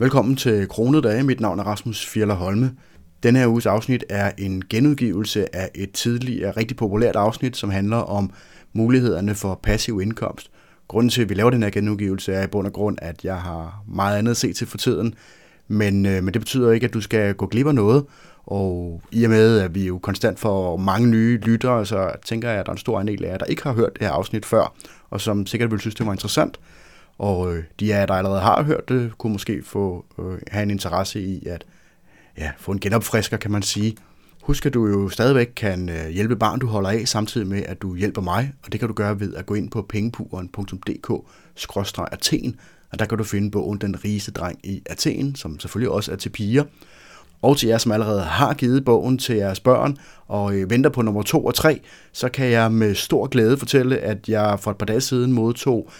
Velkommen til Kronede Dage. Mit navn er Rasmus Fjeller Holme. Denne her uges afsnit er en genudgivelse af et tidligere rigtig populært afsnit, som handler om mulighederne for passiv indkomst. Grunden til, at vi laver den her genudgivelse, er i bund og grund, at jeg har meget andet at se til for tiden. Men, øh, men det betyder ikke, at du skal gå glip af noget. Og i og med, at vi jo konstant får mange nye lyttere, så tænker jeg, at der er en stor andel af jer, der ikke har hørt det her afsnit før, og som sikkert vil synes, det var interessant. Og øh, de af jer, der allerede har hørt det, kunne måske få øh, have en interesse i at ja, få en genopfrisker, kan man sige. Husk, at du jo stadigvæk kan øh, hjælpe barn, du holder af, samtidig med, at du hjælper mig. Og det kan du gøre ved at gå ind på pengepuren.dk-athen, og der kan du finde bogen Den rigeste dreng i Athen, som selvfølgelig også er til piger. Og til jer, som allerede har givet bogen til jeres børn og øh, venter på nummer 2 og 3, så kan jeg med stor glæde fortælle, at jeg for et par dage siden modtog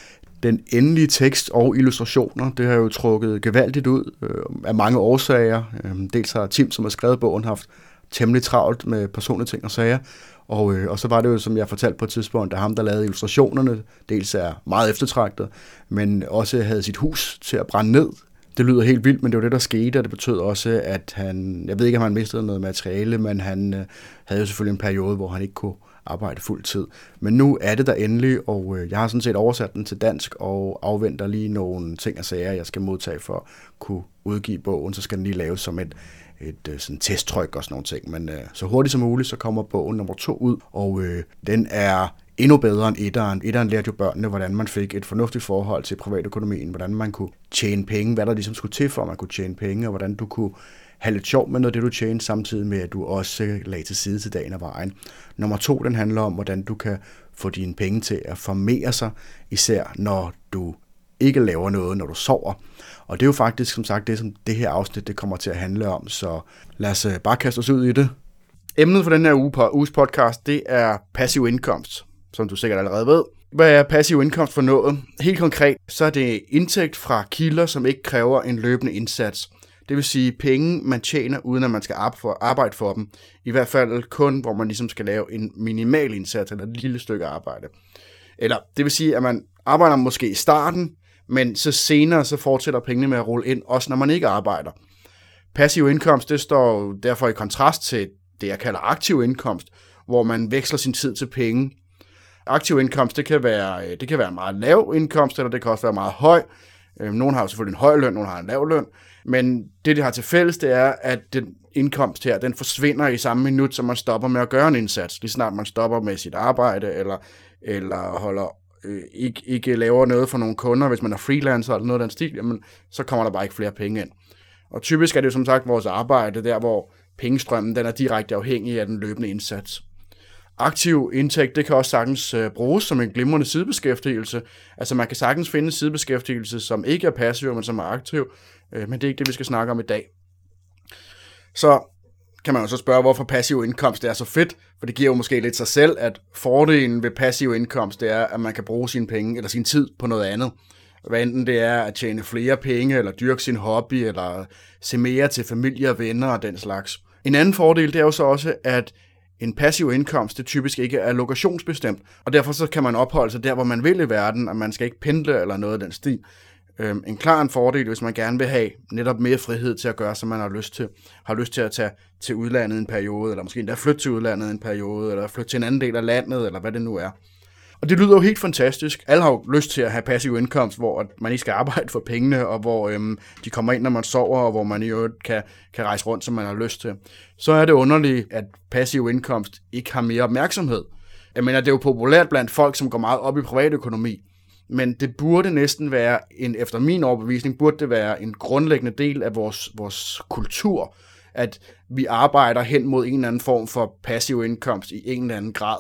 den endelige tekst og illustrationer. Det har jo trukket gevaldigt ud øh, af mange årsager. Øh, dels har Tim, som har skrevet bogen, haft temmelig travlt med personlige ting og sager. Og, øh, og så var det jo, som jeg fortalte på et tidspunkt, at ham, der lavede illustrationerne, dels er meget eftertragtet, men også havde sit hus til at brænde ned. Det lyder helt vildt, men det var det, der skete, og det betød også, at han, jeg ved ikke, om han mistede noget materiale, men han øh, havde jo selvfølgelig en periode, hvor han ikke kunne arbejde fuld tid. Men nu er det der endelig, og øh, jeg har sådan set oversat den til dansk og afventer lige nogle ting og sager, jeg skal modtage for at kunne udgive bogen. Så skal den lige laves som et, et øh, sådan testtryk og sådan nogle ting. Men øh, så hurtigt som muligt, så kommer bogen nummer to ud, og øh, den er endnu bedre end etteren. Etteren lærte jo børnene, hvordan man fik et fornuftigt forhold til privatøkonomien, hvordan man kunne tjene penge, hvad der ligesom skulle til for, at man kunne tjene penge, og hvordan du kunne have lidt sjov med noget det, du tjener, samtidig med, at du også lagde til side til dagen og vejen. Nummer to, den handler om, hvordan du kan få dine penge til at formere sig, især når du ikke laver noget, når du sover. Og det er jo faktisk, som sagt, det, som det her afsnit det kommer til at handle om, så lad os øh, bare kaste os ud i det. Emnet for den her uge på, uges podcast, det er passiv indkomst, som du sikkert allerede ved. Hvad er passiv indkomst for noget? Helt konkret, så er det indtægt fra kilder, som ikke kræver en løbende indsats. Det vil sige penge, man tjener, uden at man skal arbejde for dem. I hvert fald kun, hvor man ligesom skal lave en minimal indsats eller et lille stykke arbejde. Eller det vil sige, at man arbejder måske i starten, men så senere så fortsætter pengene med at rulle ind, også når man ikke arbejder. Passiv indkomst, det står derfor i kontrast til det, jeg kalder aktiv indkomst, hvor man veksler sin tid til penge. Aktiv indkomst, det kan være, øh, det kan være meget lav indkomst, eller det kan også være meget høj. Øh, nogle har jo selvfølgelig en høj løn, nogle har en lav løn. Men det, det har til fælles, det er, at den indkomst her, den forsvinder i samme minut, som man stopper med at gøre en indsats. Lige snart man stopper med sit arbejde, eller, eller holder øh, ikke, ikke laver noget for nogle kunder, hvis man er freelancer eller noget af den stil, jamen, så kommer der bare ikke flere penge ind. Og typisk er det jo som sagt vores arbejde, der hvor pengestrømmen den er direkte afhængig af den løbende indsats. Aktiv indtægt, det kan også sagtens øh, bruges som en glimrende sidebeskæftigelse. Altså man kan sagtens finde sidebeskæftigelse, som ikke er passiv, men som er aktiv, øh, men det er ikke det, vi skal snakke om i dag. Så kan man jo så spørge, hvorfor passiv indkomst er så fedt, for det giver jo måske lidt sig selv, at fordelen ved passiv indkomst, det er, at man kan bruge sine penge eller sin tid på noget andet. Hvad enten det er at tjene flere penge, eller dyrke sin hobby, eller se mere til familie og venner og den slags. En anden fordel, det er jo så også, at en passiv indkomst, det typisk ikke er lokationsbestemt, og derfor så kan man opholde sig der, hvor man vil i verden, og man skal ikke pendle eller noget af den stil øh, en klar en fordel, hvis man gerne vil have netop mere frihed til at gøre, som man har lyst til. Har lyst til at tage til udlandet en periode, eller måske endda flytte til udlandet en periode, eller flytte til en anden del af landet, eller hvad det nu er. Og det lyder jo helt fantastisk. Alle har jo lyst til at have passiv indkomst, hvor man ikke skal arbejde for pengene, og hvor øhm, de kommer ind, når man sover, og hvor man i øvrigt kan, kan rejse rundt, som man har lyst til. Så er det underligt, at passiv indkomst ikke har mere opmærksomhed. Jeg mener, det er jo populært blandt folk, som går meget op i privatøkonomi. Men det burde næsten være, en, efter min overbevisning, burde det være en grundlæggende del af vores, vores kultur, at vi arbejder hen mod en eller anden form for passiv indkomst i en eller anden grad.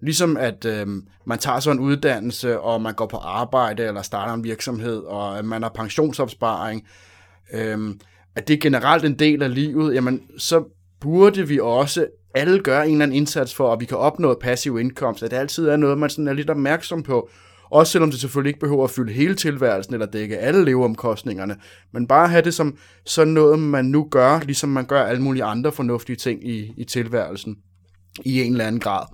Ligesom at øh, man tager sådan en uddannelse, og man går på arbejde, eller starter en virksomhed, og man har pensionsopsparing, øh, at det er generelt en del af livet, jamen så burde vi også alle gøre en eller anden indsats for, at vi kan opnå passiv indkomst, at det altid er noget, man sådan er lidt opmærksom på, også selvom det selvfølgelig ikke behøver at fylde hele tilværelsen eller dække alle leveomkostningerne, men bare have det som sådan noget, man nu gør, ligesom man gør alle mulige andre fornuftige ting i, i tilværelsen i en eller anden grad.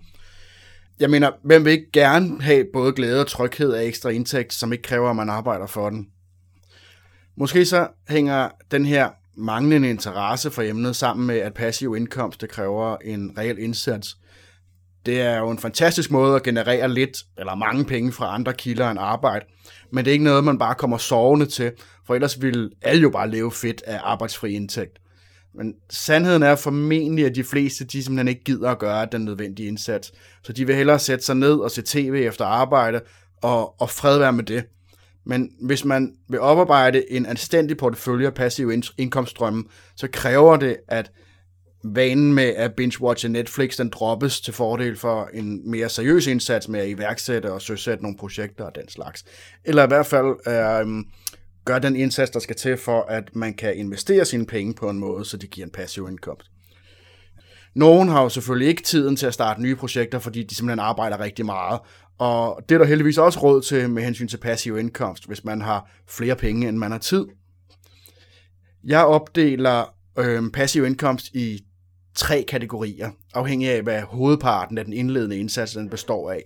Jeg mener, hvem vil ikke gerne have både glæde og tryghed af ekstra indtægt, som ikke kræver, at man arbejder for den? Måske så hænger den her manglende interesse for emnet sammen med, at passiv indkomst det kræver en reel indsats. Det er jo en fantastisk måde at generere lidt eller mange penge fra andre kilder end arbejde, men det er ikke noget, man bare kommer sovende til, for ellers ville alle jo bare leve fedt af arbejdsfri indtægt. Men sandheden er formentlig, at de fleste de simpelthen ikke gider at gøre den nødvendige indsats. Så de vil hellere sætte sig ned og se tv efter arbejde, og, og fred være med det. Men hvis man vil oparbejde en anstændig portefølje af passive indkomststrømme, så kræver det, at vanen med at binge-watche Netflix, den droppes til fordel for en mere seriøs indsats med at iværksætte og søsætte nogle projekter og den slags. Eller i hvert fald øh, gør den indsats, der skal til for, at man kan investere sine penge på en måde, så det giver en passiv indkomst. Nogen har jo selvfølgelig ikke tiden til at starte nye projekter, fordi de simpelthen arbejder rigtig meget. Og det er der heldigvis også råd til med hensyn til passiv indkomst, hvis man har flere penge, end man har tid. Jeg opdeler øh, passiv indkomst i tre kategorier, afhængig af, hvad hovedparten af den indledende indsats den består af.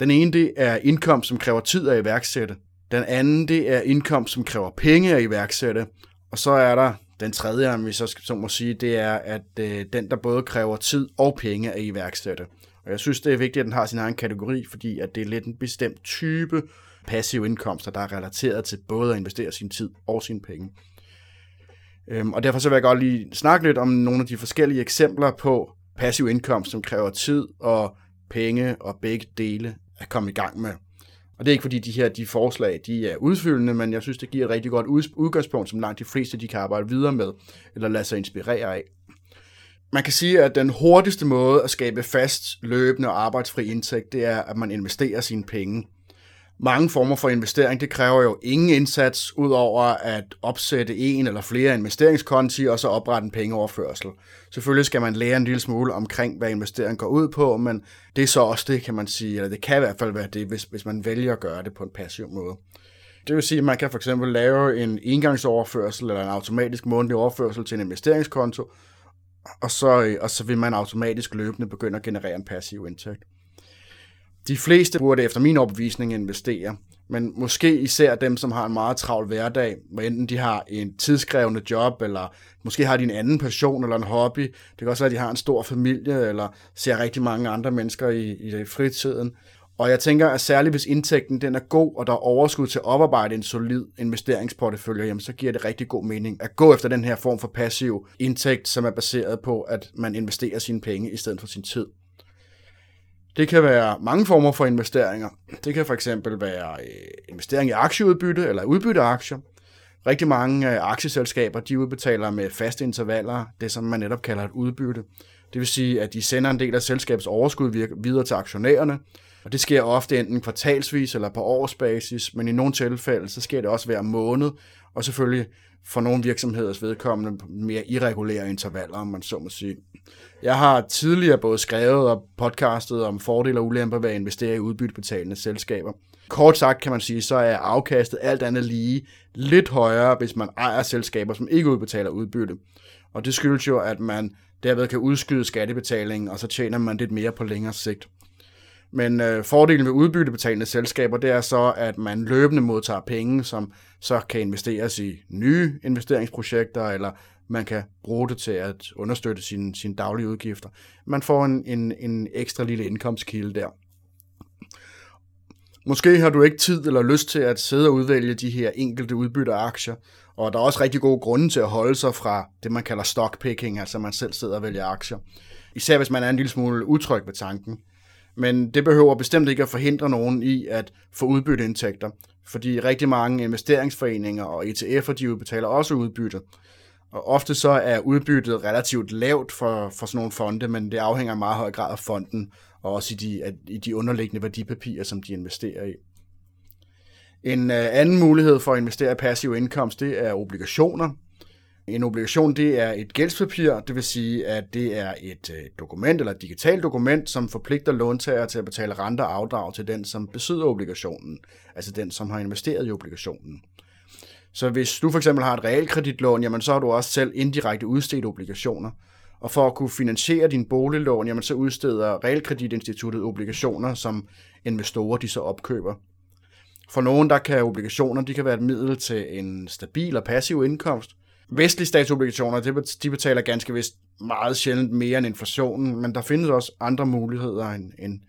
Den ene det er indkomst, som kræver tid at iværksætte. Den anden det er indkomst, som kræver penge at iværksætte. Og så er der den tredje, om vi så, så må sige, det er, at øh, den, der både kræver tid og penge at iværksætte. Og jeg synes, det er vigtigt, at den har sin egen kategori, fordi at det er lidt en bestemt type passive indkomster, der er relateret til både at investere sin tid og sine penge. Øhm, og derfor så vil jeg godt lige snakke lidt om nogle af de forskellige eksempler på passiv indkomst, som kræver tid og penge og begge dele at komme i gang med. Og det er ikke fordi de her de forslag de er udfyldende, men jeg synes, det giver et rigtig godt udgangspunkt, som langt de fleste de kan arbejde videre med, eller lade sig inspirere af. Man kan sige, at den hurtigste måde at skabe fast, løbende og arbejdsfri indtægt, det er, at man investerer sine penge mange former for investering, det kræver jo ingen indsats, udover at opsætte en eller flere investeringskonti, og så oprette en pengeoverførsel. Selvfølgelig skal man lære en lille smule omkring, hvad investering går ud på, men det er så også det, kan man sige, eller det kan i hvert fald være det, hvis, hvis man vælger at gøre det på en passiv måde. Det vil sige, at man kan for eksempel lave en engangsoverførsel eller en automatisk månedlig overførsel til en investeringskonto, og så, og så vil man automatisk løbende begynde at generere en passiv indtægt. De fleste burde efter min opvisning investere, men måske især dem, som har en meget travl hverdag, hvor enten de har en tidskrævende job, eller måske har de en anden passion eller en hobby. Det kan også være, at de har en stor familie, eller ser rigtig mange andre mennesker i, i fritiden. Og jeg tænker, at særligt hvis indtægten den er god, og der er overskud til at oparbejde en solid investeringsportefølje, jamen, så giver det rigtig god mening at gå efter den her form for passiv indtægt, som er baseret på, at man investerer sine penge i stedet for sin tid. Det kan være mange former for investeringer. Det kan for eksempel være øh, investering i aktieudbytte eller udbytte aktier. Rigtig mange øh, aktieselskaber de udbetaler med faste intervaller det, som man netop kalder et udbytte. Det vil sige, at de sender en del af selskabets overskud videre til aktionærerne, og det sker ofte enten kvartalsvis eller på årsbasis, men i nogle tilfælde så sker det også hver måned, og selvfølgelig for nogle virksomheders vedkommende mere irregulære intervaller, om man så må sige. Jeg har tidligere både skrevet og podcastet om fordele og ulemper ved at investere i udbyttebetalende selskaber. Kort sagt kan man sige, så er afkastet alt andet lige lidt højere, hvis man ejer selskaber, som ikke udbetaler udbytte. Og det skyldes jo, at man derved kan udskyde skattebetalingen, og så tjener man lidt mere på længere sigt. Men øh, fordelen ved udbyttebetalende selskaber, det er så, at man løbende modtager penge, som så kan investeres i nye investeringsprojekter, eller man kan bruge det til at understøtte sine, sine daglige udgifter. Man får en, en, en ekstra lille indkomstkilde der. Måske har du ikke tid eller lyst til at sidde og udvælge de her enkelte udbytte aktier, og der er også rigtig gode grunde til at holde sig fra det, man kalder stockpicking, altså man selv sidder og vælger aktier. Især hvis man er en lille smule utryg ved tanken. Men det behøver bestemt ikke at forhindre nogen i at få udbytteindtægter, fordi rigtig mange investeringsforeninger og ETF'er, de udbetaler også udbytte. Og ofte så er udbyttet relativt lavt for, for sådan nogle fonde, men det afhænger i meget høj grad af fonden, og også i de, i de underliggende værdipapirer, som de investerer i. En øh, anden mulighed for at investere i passiv indkomst, det er obligationer. En obligation det er et gældspapir, det vil sige, at det er et øh, dokument eller et digitalt dokument, som forpligter låntager til at betale renter og afdrag til den, som besidder obligationen, altså den, som har investeret i obligationen. Så hvis du for eksempel har et realkreditlån, jamen så har du også selv indirekte udstedt obligationer. Og for at kunne finansiere din boliglån, jamen så udsteder realkreditinstituttet obligationer, som investorer de så opkøber. For nogen, der kan obligationer, de kan være et middel til en stabil og passiv indkomst. Vestlige statsobligationer, de betaler ganske vist meget sjældent mere end inflationen, men der findes også andre muligheder end, end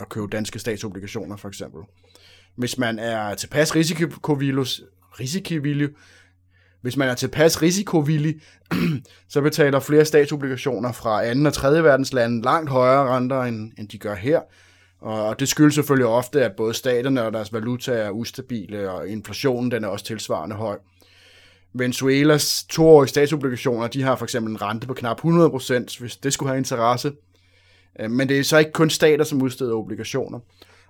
at købe danske statsobligationer for eksempel. Hvis man er tilpas risikovillig, risikovillig hvis man er tilpas risikovillig, så betaler flere statsobligationer fra 2. og 3. verdenslande langt højere renter, end, end de gør her. Og det skyldes selvfølgelig ofte, at både staterne og deres valuta er ustabile, og inflationen den er også tilsvarende høj. Venezuelas toårige statsobligationer, de har for eksempel en rente på knap 100%, hvis det skulle have interesse. Øh, men det er så ikke kun stater, som udsteder obligationer.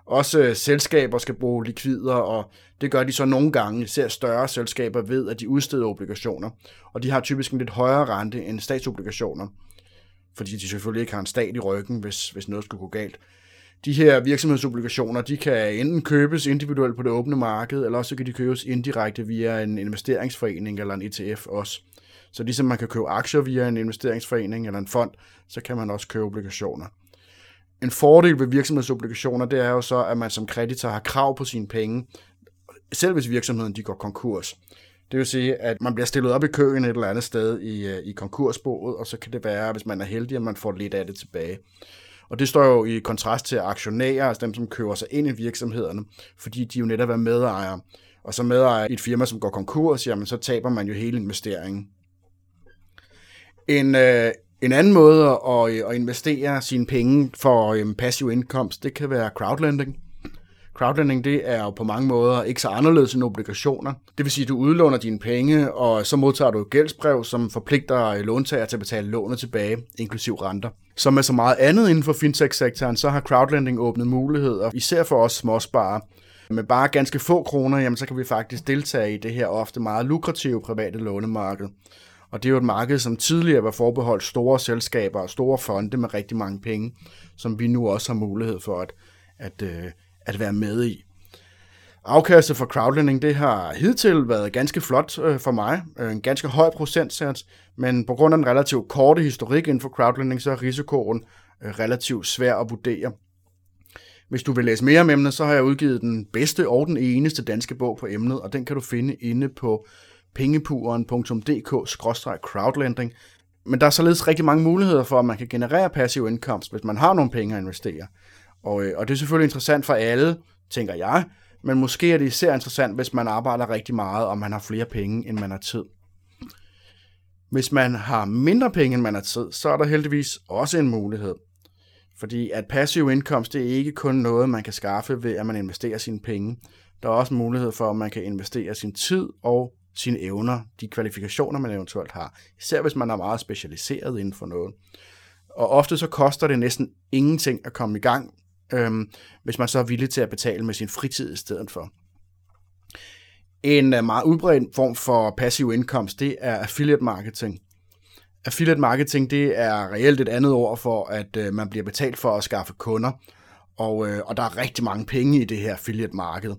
Også øh, selskaber skal bruge likvider, og det gør de så nogle gange, især større selskaber ved, at de udsteder obligationer. Og de har typisk en lidt højere rente end statsobligationer, fordi de selvfølgelig ikke har en stat i ryggen, hvis, hvis noget skulle gå galt. De her virksomhedsobligationer, de kan enten købes individuelt på det åbne marked, eller også kan de købes indirekte via en investeringsforening eller en ETF også. Så ligesom man kan købe aktier via en investeringsforening eller en fond, så kan man også købe obligationer. En fordel ved virksomhedsobligationer, det er jo så, at man som kreditor har krav på sine penge, selv hvis virksomheden de går konkurs. Det vil sige, at man bliver stillet op i køen et eller andet sted i, øh, i konkursboet, og så kan det være, hvis man er heldig, at man får lidt af det tilbage. Og det står jo i kontrast til aktionærer, altså dem, som køber sig ind i virksomhederne, fordi de jo netop er medejere. Og så medejer i et firma, som går konkurs, jamen så taber man jo hele investeringen. En, øh, en anden måde at, øh, at investere sine penge for øh, passiv indkomst, det kan være crowdlending. Crowdlending, det er jo på mange måder ikke så anderledes end obligationer. Det vil sige, at du udlåner dine penge, og så modtager du et gældsbrev, som forpligter låntager til at betale lånet tilbage, inklusiv renter. Som med så meget andet inden for fintech-sektoren, så har crowdlending åbnet muligheder, især for os småsparere. Med bare ganske få kroner, jamen, så kan vi faktisk deltage i det her ofte meget lukrative private lånemarked. Og det er jo et marked, som tidligere var forbeholdt store selskaber og store fonde med rigtig mange penge, som vi nu også har mulighed for at, at, øh, at være med i. Afkastet for crowdlending, det har hidtil været ganske flot øh, for mig. Øh, en ganske høj procentsats, men på grund af den relativt korte historik inden for crowdlending, så er risikoen øh, relativt svær at vurdere. Hvis du vil læse mere om emnet, så har jeg udgivet den bedste og den eneste danske bog på emnet, og den kan du finde inde på pengepuren.dk-crowdlending. Men der er således rigtig mange muligheder for, at man kan generere passiv indkomst, hvis man har nogle penge at investere. Og, øh, og det er selvfølgelig interessant for alle, tænker jeg, men måske er det især interessant, hvis man arbejder rigtig meget, og man har flere penge, end man har tid. Hvis man har mindre penge, end man har tid, så er der heldigvis også en mulighed. Fordi at passiv indkomst, det er ikke kun noget, man kan skaffe ved, at man investerer sine penge. Der er også mulighed for, at man kan investere sin tid og sine evner, de kvalifikationer, man eventuelt har. Især hvis man er meget specialiseret inden for noget. Og ofte så koster det næsten ingenting at komme i gang, øhm, hvis man så er villig til at betale med sin fritid i stedet for. En øh, meget udbredt form for passiv indkomst, det er affiliate marketing. Affiliate marketing, det er reelt et andet ord for, at øh, man bliver betalt for at skaffe kunder, og, øh, og der er rigtig mange penge i det her affiliate marked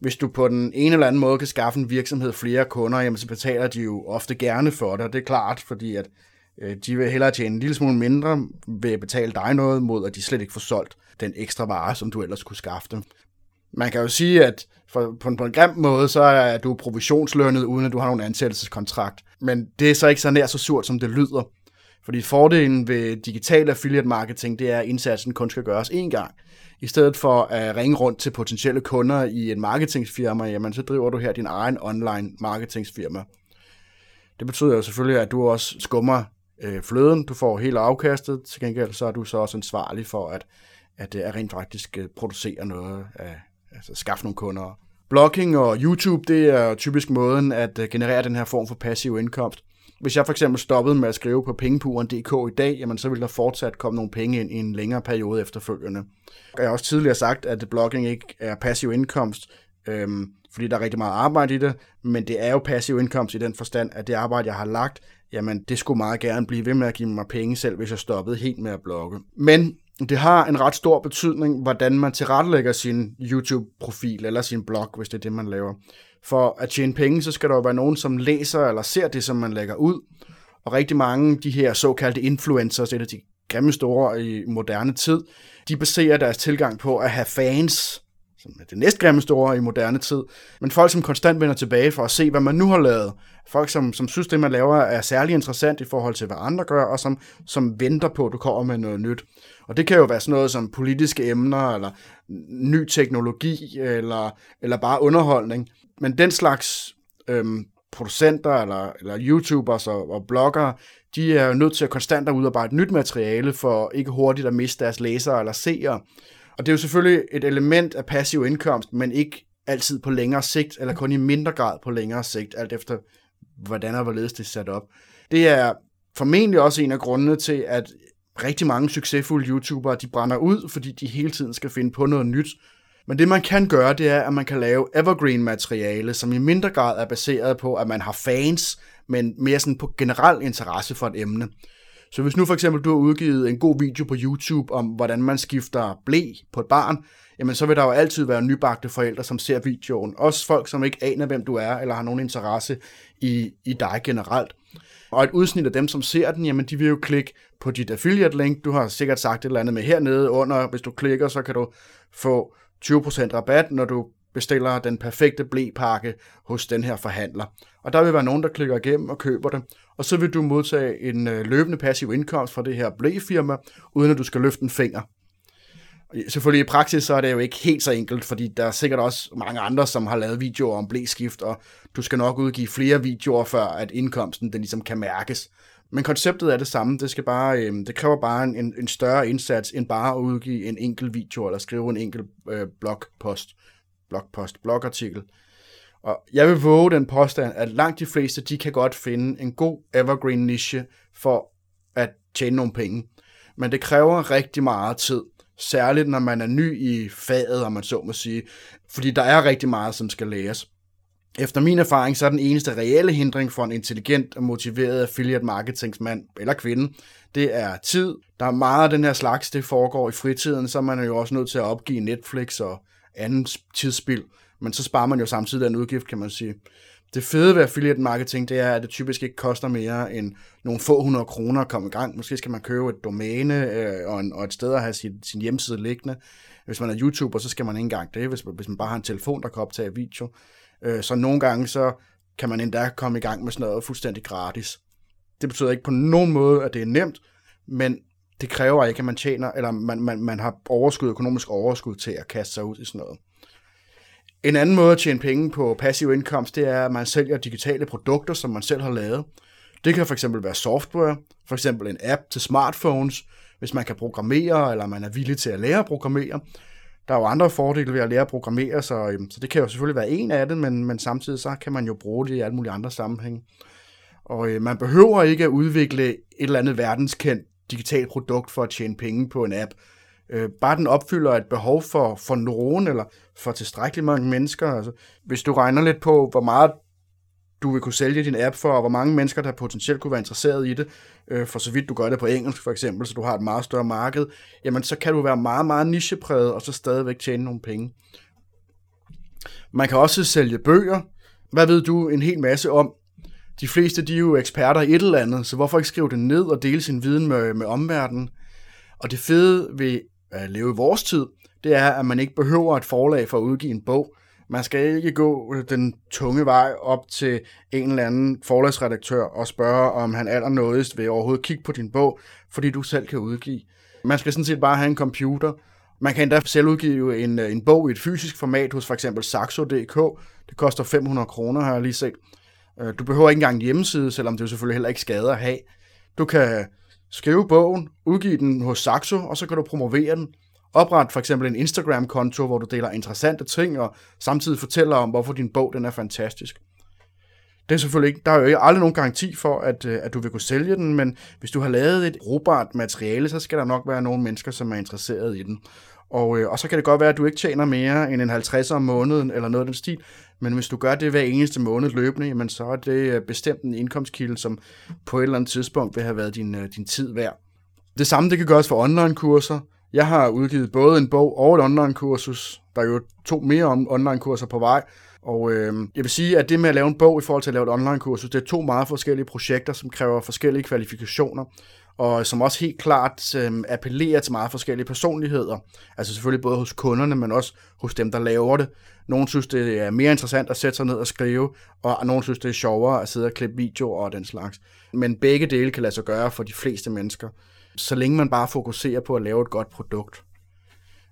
hvis du på den ene eller anden måde kan skaffe en virksomhed flere kunder, jamen så betaler de jo ofte gerne for det, det er klart, fordi at Øh, de vil hellere tjene en lille smule mindre ved at betale dig noget, mod at de slet ikke får solgt den ekstra vare, som du ellers kunne skaffe dem. Man kan jo sige, at for, på, en, på en grim måde, så er du provisionslønnet, uden at du har nogen ansættelseskontrakt. Men det er så ikke så nær så surt, som det lyder. Fordi fordelen ved digital affiliate marketing, det er, at indsatsen kun skal gøres én gang i stedet for at ringe rundt til potentielle kunder i en marketingsfirma, jamen så driver du her din egen online marketingsfirma. Det betyder jo selvfølgelig, at du også skummer øh, fløden, du får hele afkastet, til gengæld så er du så også ansvarlig for at, at, øh, at rent faktisk øh, producere noget, af, altså skaffe nogle kunder. Blogging og YouTube, det er typisk måden at øh, generere den her form for passiv indkomst. Hvis jeg for eksempel stoppede med at skrive på pengepuren.dk i dag, jamen så ville der fortsat komme nogle penge ind i en længere periode efterfølgende. Jeg har også tidligere sagt, at blogging ikke er passiv indkomst, øhm, fordi der er rigtig meget arbejde i det, men det er jo passiv indkomst i den forstand, at det arbejde, jeg har lagt, jamen det skulle meget gerne blive ved med at give mig penge selv, hvis jeg stoppede helt med at blogge. Men det har en ret stor betydning, hvordan man tilrettelægger sin YouTube-profil eller sin blog, hvis det er det, man laver. For at tjene penge, så skal der jo være nogen, som læser eller ser det, som man lægger ud. Og rigtig mange af de her såkaldte influencers, et af de grimme store i moderne tid, de baserer deres tilgang på at have fans, som er det næstgrimmeste ord i moderne tid, men folk, som konstant vender tilbage for at se, hvad man nu har lavet. Folk, som, som synes, det man laver er særlig interessant i forhold til, hvad andre gør, og som, som venter på, at du kommer med noget nyt. Og det kan jo være sådan noget som politiske emner, eller ny teknologi, eller, eller bare underholdning. Men den slags øhm, producenter, eller, eller YouTubers og, og bloggere, de er jo nødt til at konstant at udarbejde nyt materiale, for ikke hurtigt at miste deres læsere eller seere. Og det er jo selvfølgelig et element af passiv indkomst, men ikke altid på længere sigt, eller kun i mindre grad på længere sigt, alt efter hvordan og hvorledes det er sat op. Det er formentlig også en af grundene til, at rigtig mange succesfulde YouTubere, de brænder ud, fordi de hele tiden skal finde på noget nyt. Men det man kan gøre, det er, at man kan lave evergreen materiale, som i mindre grad er baseret på, at man har fans, men mere sådan på generel interesse for et emne. Så hvis nu for eksempel du har udgivet en god video på YouTube om, hvordan man skifter blæ på et barn, jamen så vil der jo altid være nybagte forældre, som ser videoen. Også folk, som ikke aner, hvem du er, eller har nogen interesse i, i dig generelt. Og et udsnit af dem, som ser den, jamen de vil jo klikke på dit affiliate link. Du har sikkert sagt et eller andet med hernede under. Hvis du klikker, så kan du få 20% rabat, når du bestiller den perfekte blæpakke hos den her forhandler. Og der vil være nogen, der klikker igennem og køber det, og så vil du modtage en øh, løbende passiv indkomst fra det her blæfirma, uden at du skal løfte en finger. Selvfølgelig i praksis så er det jo ikke helt så enkelt, fordi der er sikkert også mange andre, som har lavet videoer om blæskift, og du skal nok udgive flere videoer, før at indkomsten den ligesom kan mærkes. Men konceptet er det samme. Det, skal bare, øh, det kræver bare en, en større indsats, end bare at udgive en enkelt video, eller skrive en enkelt øh, blogpost blogpost, blogartikel. Og jeg vil våge den påstand, at langt de fleste, de kan godt finde en god evergreen niche for at tjene nogle penge. Men det kræver rigtig meget tid, særligt når man er ny i faget, om man så må sige, fordi der er rigtig meget, som skal læres. Efter min erfaring, så er den eneste reelle hindring for en intelligent og motiveret affiliate marketingsmand eller kvinde, det er tid. Der er meget af den her slags, det foregår i fritiden, så man er jo også nødt til at opgive Netflix og anden tidsspil, men så sparer man jo samtidig den udgift, kan man sige. Det fede ved affiliate marketing, det er, at det typisk ikke koster mere end nogle få hundrede kroner at komme i gang. Måske skal man købe et domæne øh, og, en, og et sted at have sin, sin hjemmeside liggende. Hvis man er YouTuber, så skal man ikke engang det, hvis, hvis man bare har en telefon, der kan optage video. Øh, så nogle gange, så kan man endda komme i gang med sådan noget fuldstændig gratis. Det betyder ikke på nogen måde, at det er nemt, men det kræver ikke, at man tjener, eller man, man, man har overskud, økonomisk overskud til at kaste sig ud i sådan noget. En anden måde at tjene penge på passiv indkomst, det er, at man sælger digitale produkter, som man selv har lavet. Det kan fx være software, for eksempel en app til smartphones, hvis man kan programmere, eller man er villig til at lære at programmere. Der er jo andre fordele ved at lære at programmere, så, øhm, så det kan jo selvfølgelig være en af det, men, men samtidig så kan man jo bruge det i alle mulige andre sammenhænge. Og øh, man behøver ikke at udvikle et eller andet verdenskendt digitalt produkt for at tjene penge på en app. Øh, bare den opfylder et behov for, for nogen, eller for tilstrækkeligt mange mennesker. Altså, hvis du regner lidt på, hvor meget du vil kunne sælge din app for, og hvor mange mennesker, der potentielt kunne være interesseret i det, øh, for så vidt du gør det på engelsk for eksempel, så du har et meget større marked, jamen så kan du være meget, meget nichepræget, og så stadigvæk tjene nogle penge. Man kan også sælge bøger. Hvad ved du en hel masse om? de fleste de er jo eksperter i et eller andet, så hvorfor ikke skrive det ned og dele sin viden med, med omverdenen? Og det fede ved øh, leve i vores tid, det er, at man ikke behøver et forlag for at udgive en bog. Man skal ikke gå den tunge vej op til en eller anden forlagsredaktør og spørge, om han allernådigst vil overhovedet kigge på din bog, fordi du selv kan udgive. Man skal sådan set bare have en computer. Man kan endda selv udgive en, øh, en bog i et fysisk format hos for eksempel Saxo.dk. Det koster 500 kroner, har jeg lige set. Øh, du behøver ikke engang en hjemmeside, selvom det jo selvfølgelig heller ikke skader at have. Du kan skrive bogen, udgive den hos Saxo, og så kan du promovere den. Opret for eksempel en Instagram-konto, hvor du deler interessante ting, og samtidig fortæller om, hvorfor din bog den er fantastisk. Det er selvfølgelig ikke, der er jo aldrig nogen garanti for, at, øh, at du vil kunne sælge den, men hvis du har lavet et robart materiale, så skal der nok være nogle mennesker, som er interesseret i den. Og, øh, og så kan det godt være, at du ikke tjener mere end en 50 om måneden, eller noget af den stil, men hvis du gør det hver eneste måned løbende, jamen så er det øh, bestemt en indkomstkilde, som på et eller andet tidspunkt vil have været din, øh, din tid værd. Det samme det kan gøres for online-kurser. Jeg har udgivet både en bog og et online-kursus. Der er jo to mere online-kurser på vej. Og øh, jeg vil sige, at det med at lave en bog i forhold til at lave et online-kursus, det er to meget forskellige projekter, som kræver forskellige kvalifikationer, og som også helt klart øh, appellerer til meget forskellige personligheder. Altså selvfølgelig både hos kunderne, men også hos dem, der laver det. Nogle synes, det er mere interessant at sætte sig ned og skrive, og nogle synes, det er sjovere at sidde og klippe videoer og den slags. Men begge dele kan lade sig gøre for de fleste mennesker, så længe man bare fokuserer på at lave et godt produkt.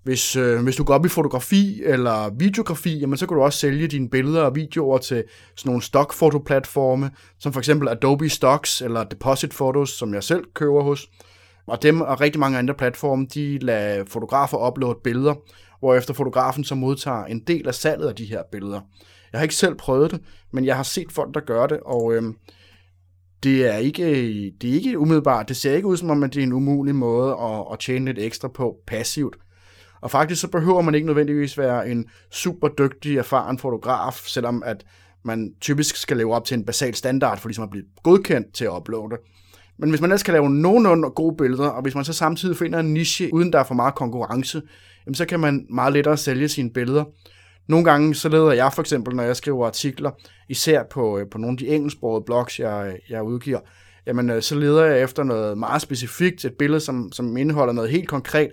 Hvis, øh, hvis du går op i fotografi eller videografi, jamen, så kan du også sælge dine billeder og videoer til sådan nogle stockfotoplatforme, som for eksempel Adobe Stocks eller Deposit Photos, som jeg selv køber hos. Og dem og rigtig mange andre platforme, de lader fotografer uploade billeder, hvorefter fotografen så modtager en del af salget af de her billeder. Jeg har ikke selv prøvet det, men jeg har set folk, der gør det, og øh, det er ikke, det er ikke umiddelbart, det ser ikke ud som om, at det er en umulig måde at, at tjene lidt ekstra på passivt. Og faktisk så behøver man ikke nødvendigvis være en super dygtig, erfaren fotograf, selvom at man typisk skal leve op til en basal standard for ligesom at blive godkendt til at uploade. Men hvis man ellers kan lave nogenlunde gode billeder, og hvis man så samtidig finder en niche, uden der er for meget konkurrence, jamen så kan man meget lettere sælge sine billeder. Nogle gange så leder jeg for eksempel, når jeg skriver artikler, især på, øh, på nogle af de engelsksprogede blogs, jeg, øh, jeg udgiver, jamen øh, så leder jeg efter noget meget specifikt, et billede, som, som indeholder noget helt konkret,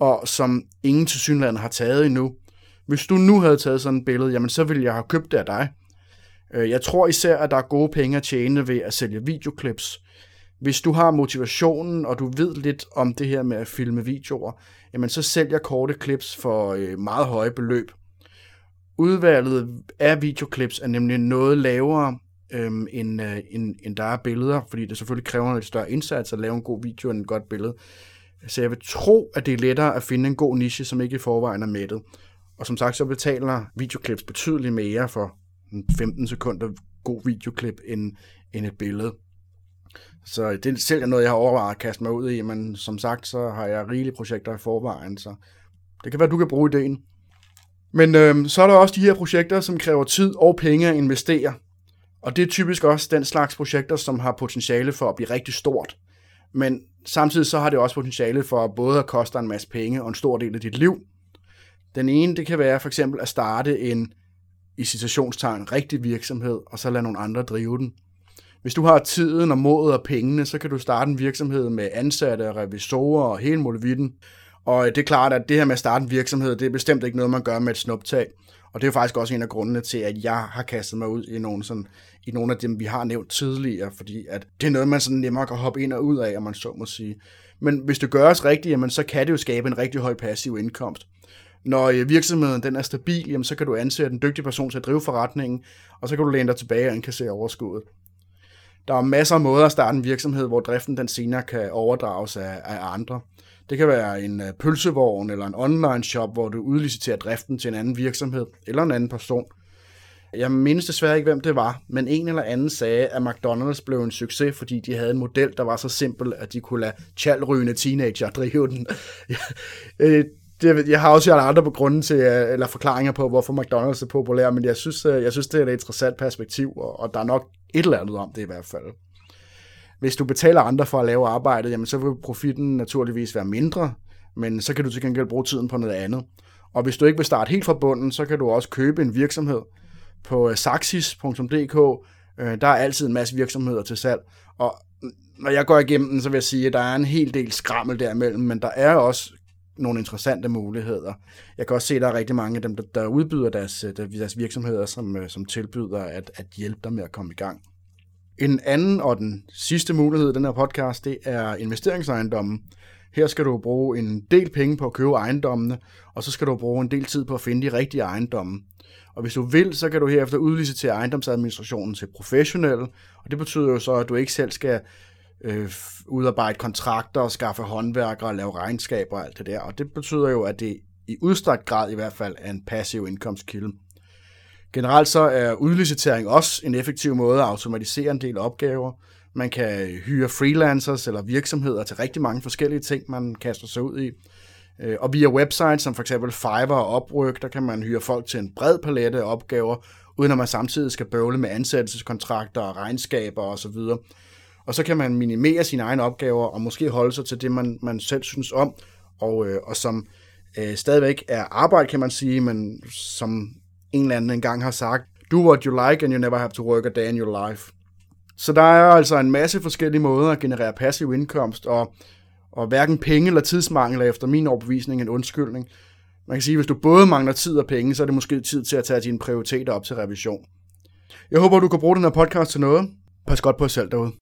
og som ingen til synland har taget endnu. Hvis du nu havde taget sådan et billede, jamen så ville jeg have købt det af dig. Øh, jeg tror især, at der er gode penge at tjene ved at sælge videoklips. Hvis du har motivationen, og du ved lidt om det her med at filme videoer, jamen så sælger korte clips for øh, meget høje beløb. Udvalget af videoklips er nemlig noget lavere, øhm, end, øh, end, end der er billeder, fordi det selvfølgelig kræver en større indsats at lave en god video end et godt billede. Så jeg vil tro, at det er lettere at finde en god niche, som ikke i forvejen er mættet. Og som sagt, så betaler videoklips betydeligt mere for 15 sekunder god videoklip end, end et billede. Så det er selv noget, jeg har overvejet at kaste mig ud i, men som sagt, så har jeg rigelige projekter i forvejen, så det kan være, du kan bruge ideen. Men øhm, så er der også de her projekter, som kræver tid og penge at investere. Og det er typisk også den slags projekter, som har potentiale for at blive rigtig stort. Men samtidig så har det også potentiale for både at koste en masse penge og en stor del af dit liv. Den ene, det kan være for eksempel at starte en, i citationstegn, rigtig virksomhed, og så lade nogle andre drive den. Hvis du har tiden og modet og pengene, så kan du starte en virksomhed med ansatte, revisorer og hele muligheden. Og det er klart, at det her med at starte en virksomhed, det er bestemt ikke noget, man gør med et snuptag. Og det er faktisk også en af grundene til, at jeg har kastet mig ud i nogle, sådan, i nogle af dem, vi har nævnt tidligere, fordi at det er noget, man sådan nemmere kan hoppe ind og ud af, om man så må sige. Men hvis det gøres rigtigt, jamen, så kan det jo skabe en rigtig høj passiv indkomst. Når øh, virksomheden den er stabil, jamen, så kan du ansætte en dygtig person til at drive forretningen, og så kan du læne dig tilbage og indkassere overskuddet. Der er masser af måder at starte en virksomhed, hvor driften den senere kan overdrages af, af andre. Det kan være en øh, pølsevogn eller en online shop, hvor du udliciterer driften til en anden virksomhed eller en anden person. Jeg mindes desværre ikke, hvem det var, men en eller anden sagde, at McDonald's blev en succes, fordi de havde en model, der var så simpel, at de kunne lade tjalrygende teenager drive den. Øh, det, jeg har også andre på grunden til, øh, eller forklaringer på, hvorfor McDonald's er populær, men jeg synes, øh, jeg synes det er et interessant perspektiv, og der er nok et eller andet om det i hvert fald. Hvis du betaler andre for at lave arbejdet, jamen så vil profitten naturligvis være mindre, men så kan du til gengæld bruge tiden på noget andet. Og hvis du ikke vil starte helt fra bunden, så kan du også købe en virksomhed på øh, saxis.dk. Øh, der er altid en masse virksomheder til salg, og når jeg går igennem den, så vil jeg sige, at der er en hel del skrammel derimellem, men der er også nogle interessante muligheder. Jeg kan også se, at der er rigtig mange af dem, der, udbyder deres, øh, deres virksomheder, som, som tilbyder at, at hjælpe dig med at komme i gang. En anden og den sidste mulighed i den her podcast, det er investeringsejendommen. Her skal du bruge en del penge på at købe ejendommene, og så skal du bruge en del tid på at finde de rigtige ejendomme. Og hvis du vil, så kan du herefter udlicitere ejendomsadministrationen til professionelle, og det betyder jo så, at du ikke selv skal øh, udarbejde kontrakter og skaffe håndværkere og lave regnskaber og alt det der. Og det betyder jo, at det i udstrakt grad i hvert fald er en passiv indkomstkilde. Generelt så er udlicitering også en effektiv måde at automatisere en del opgaver. Man kan hyre freelancers eller virksomheder til rigtig mange forskellige ting, man kaster sig ud i. Øh, og via websites som for eksempel Fiverr og Upwork, der kan man hyre folk til en bred palette af opgaver, uden at man samtidig skal bøvle med ansættelseskontrakter og regnskaber osv. Og så kan man minimere sine egne opgaver og måske holde sig til det, man, man selv synes om, og, øh, og som øh, stadigvæk er arbejde, kan man sige, men som en eller anden engang har sagt, do what you like and you never have to work a day in your life. Så der er altså en masse forskellige måder at generere passiv indkomst, og, og hverken penge eller tidsmangel er efter min overbevisning en undskyldning. Man kan sige, at hvis du både mangler tid og penge, så er det måske tid til at tage dine prioriteter op til revision. Jeg håber, du kan bruge den her podcast til noget. Pas godt på jer selv derude.